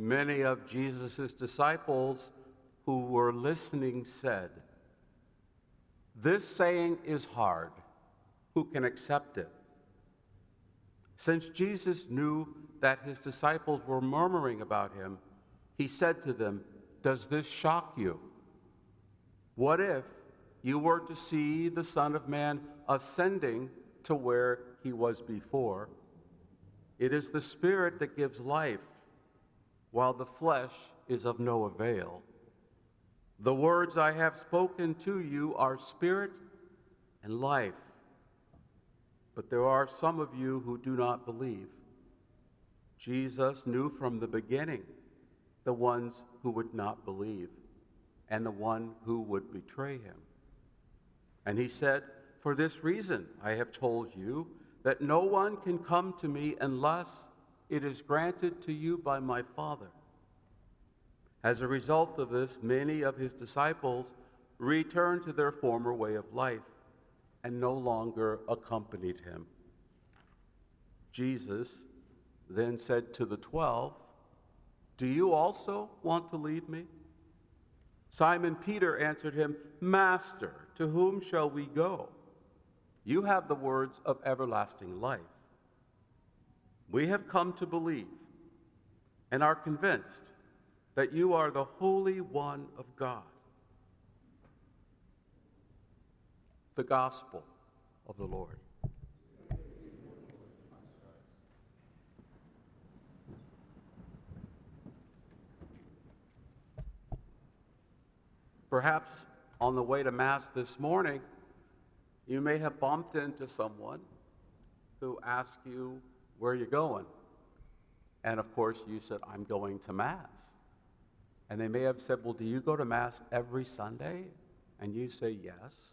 Many of Jesus' disciples who were listening said, This saying is hard. Who can accept it? Since Jesus knew that his disciples were murmuring about him, he said to them, Does this shock you? What if you were to see the Son of Man ascending to where he was before? It is the Spirit that gives life while the flesh is of no avail. The words I have spoken to you are spirit and life. But there are some of you who do not believe. Jesus knew from the beginning the ones who would not believe and the one who would betray him. And he said, For this reason I have told you that no one can come to me unless it is granted to you by my Father. As a result of this, many of his disciples returned to their former way of life and no longer accompanied him. Jesus then said to the twelve, Do you also want to leave me? Simon Peter answered him, Master, to whom shall we go? You have the words of everlasting life. We have come to believe and are convinced that you are the Holy One of God. The Gospel of the Lord. Perhaps on the way to Mass this morning, you may have bumped into someone who asked you, Where are you going? And of course, you said, I'm going to Mass. And they may have said, Well, do you go to Mass every Sunday? And you say, Yes.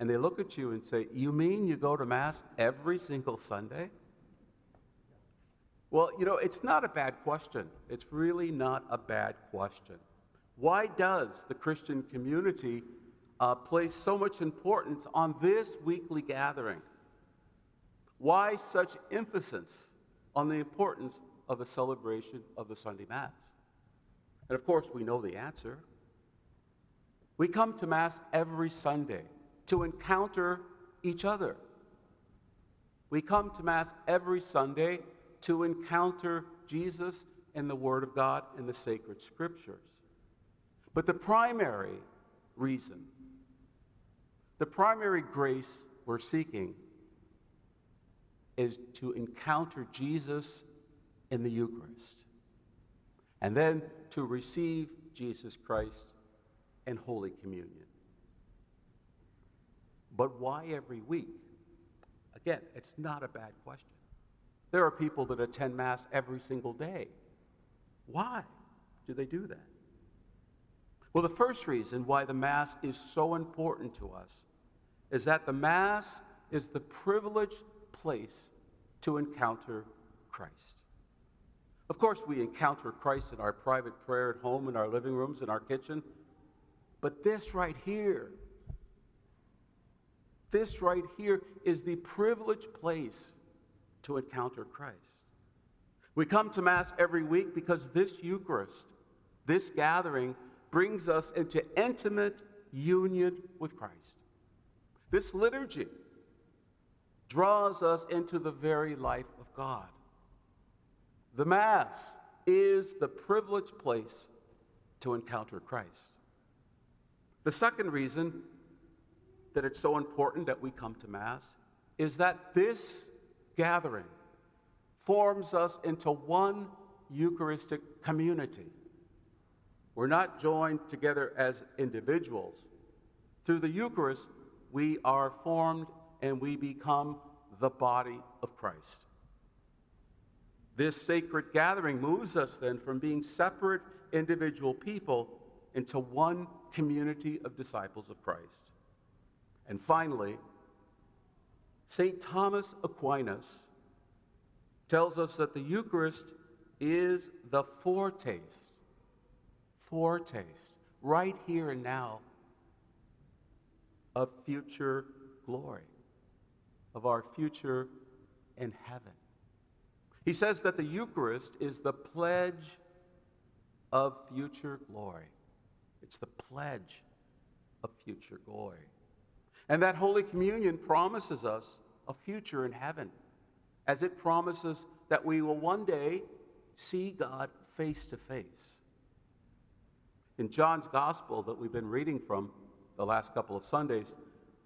And they look at you and say, You mean you go to Mass every single Sunday? Well, you know, it's not a bad question. It's really not a bad question. Why does the Christian community uh, place so much importance on this weekly gathering? Why such emphasis on the importance of the celebration of the Sunday Mass? And of course, we know the answer. We come to Mass every Sunday to encounter each other. We come to Mass every Sunday to encounter Jesus and the Word of God in the sacred Scriptures. But the primary reason, the primary grace we're seeking is to encounter Jesus in the Eucharist and then to receive Jesus Christ in Holy Communion. But why every week? Again, it's not a bad question. There are people that attend Mass every single day. Why do they do that? Well, the first reason why the Mass is so important to us is that the Mass is the privileged place to encounter Christ. Of course, we encounter Christ in our private prayer at home, in our living rooms, in our kitchen. But this right here, this right here is the privileged place to encounter Christ. We come to Mass every week because this Eucharist, this gathering, brings us into intimate union with Christ. This liturgy draws us into the very life of God. The Mass is the privileged place to encounter Christ. The second reason that it's so important that we come to Mass is that this gathering forms us into one Eucharistic community. We're not joined together as individuals. Through the Eucharist, we are formed and we become the body of Christ. This sacred gathering moves us then from being separate individual people into one community of disciples of Christ. And finally, St. Thomas Aquinas tells us that the Eucharist is the foretaste, foretaste, right here and now, of future glory, of our future in heaven. He says that the Eucharist is the pledge of future glory. It's the pledge of future glory. And that Holy Communion promises us a future in heaven, as it promises that we will one day see God face to face. In John's Gospel that we've been reading from the last couple of Sundays,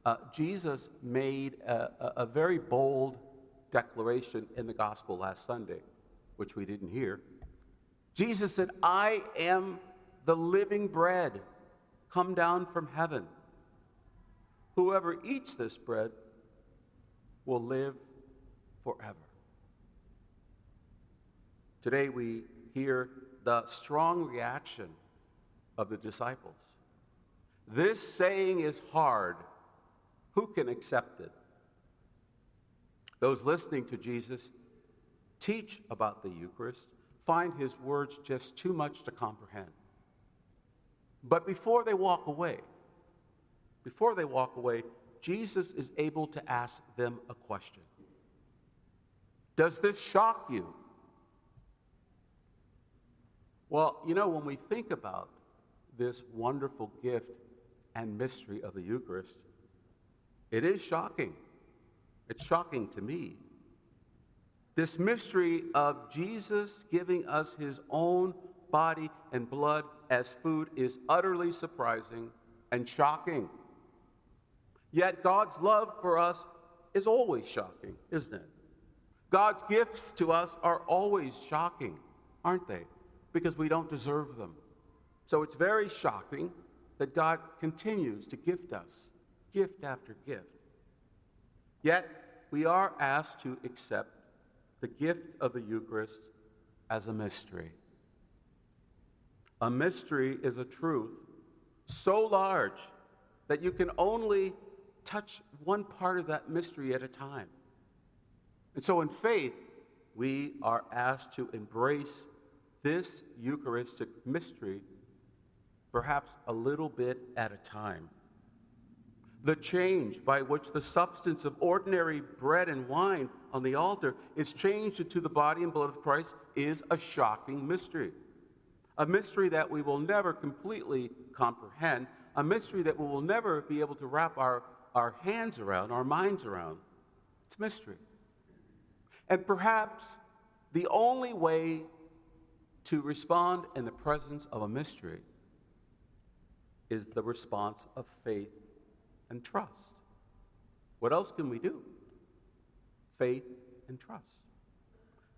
uh, Jesus made a, a, a very bold declaration in the Gospel last Sunday, which we didn't hear. Jesus said, I am the living bread come down from heaven. Whoever eats this bread will live forever. Today we hear the strong reaction of the disciples. This saying is hard. Who can accept it? Those listening to Jesus teach about the Eucharist find his words just too much to comprehend. But before they walk away, before they walk away, Jesus is able to ask them a question Does this shock you? Well, you know, when we think about this wonderful gift and mystery of the Eucharist, it is shocking. It's shocking to me. This mystery of Jesus giving us his own body and blood as food is utterly surprising and shocking. Yet God's love for us is always shocking, isn't it? God's gifts to us are always shocking, aren't they? Because we don't deserve them. So it's very shocking that God continues to gift us, gift after gift. Yet we are asked to accept the gift of the Eucharist as a mystery. A mystery is a truth so large that you can only touch one part of that mystery at a time. And so in faith, we are asked to embrace this Eucharistic mystery perhaps a little bit at a time. The change by which the substance of ordinary bread and wine on the altar is changed into the body and blood of Christ is a shocking mystery. A mystery that we will never completely comprehend, a mystery that we will never be able to wrap our our hands around, our minds around. It's a mystery. And perhaps the only way to respond in the presence of a mystery is the response of faith and trust. What else can we do? Faith and trust.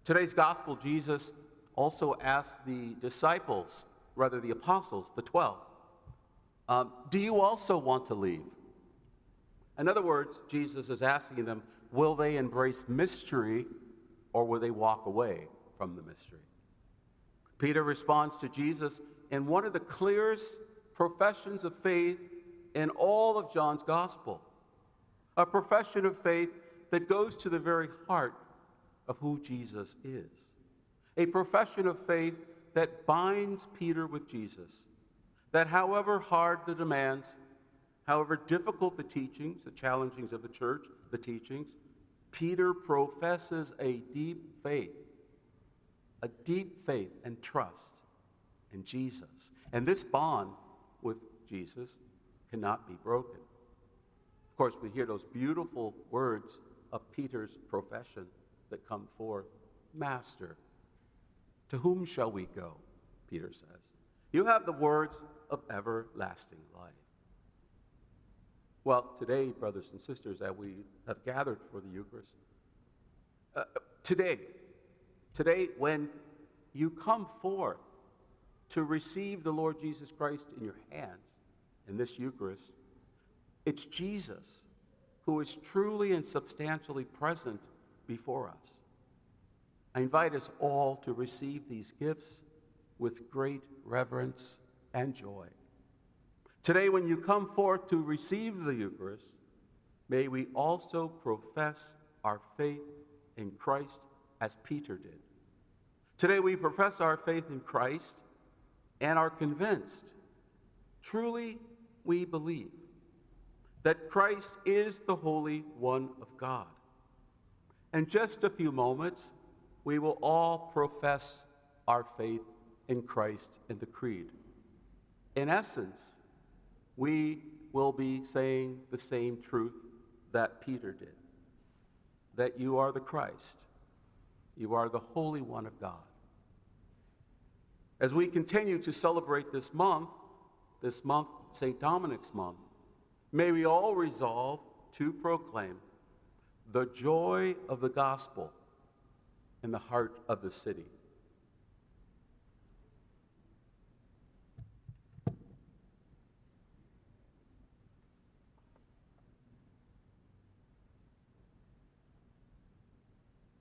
Today's gospel, Jesus also asked the disciples, rather the apostles, the 12, um, Do you also want to leave? In other words, Jesus is asking them, will they embrace mystery or will they walk away from the mystery? Peter responds to Jesus in one of the clearest professions of faith in all of John's gospel a profession of faith that goes to the very heart of who Jesus is, a profession of faith that binds Peter with Jesus, that however hard the demands, However difficult the teachings, the challengings of the church, the teachings, Peter professes a deep faith, a deep faith and trust in Jesus. And this bond with Jesus cannot be broken. Of course, we hear those beautiful words of Peter's profession that come forth Master, to whom shall we go? Peter says. You have the words of everlasting life. Well, today, brothers and sisters, that we have gathered for the Eucharist, uh, today, today, when you come forth to receive the Lord Jesus Christ in your hands in this Eucharist, it's Jesus who is truly and substantially present before us. I invite us all to receive these gifts with great reverence and joy. Today, when you come forth to receive the Eucharist, may we also profess our faith in Christ as Peter did. Today, we profess our faith in Christ and are convinced, truly, we believe that Christ is the Holy One of God. In just a few moments, we will all profess our faith in Christ in the Creed. In essence, we will be saying the same truth that Peter did that you are the Christ, you are the Holy One of God. As we continue to celebrate this month, this month, St. Dominic's month, may we all resolve to proclaim the joy of the gospel in the heart of the city.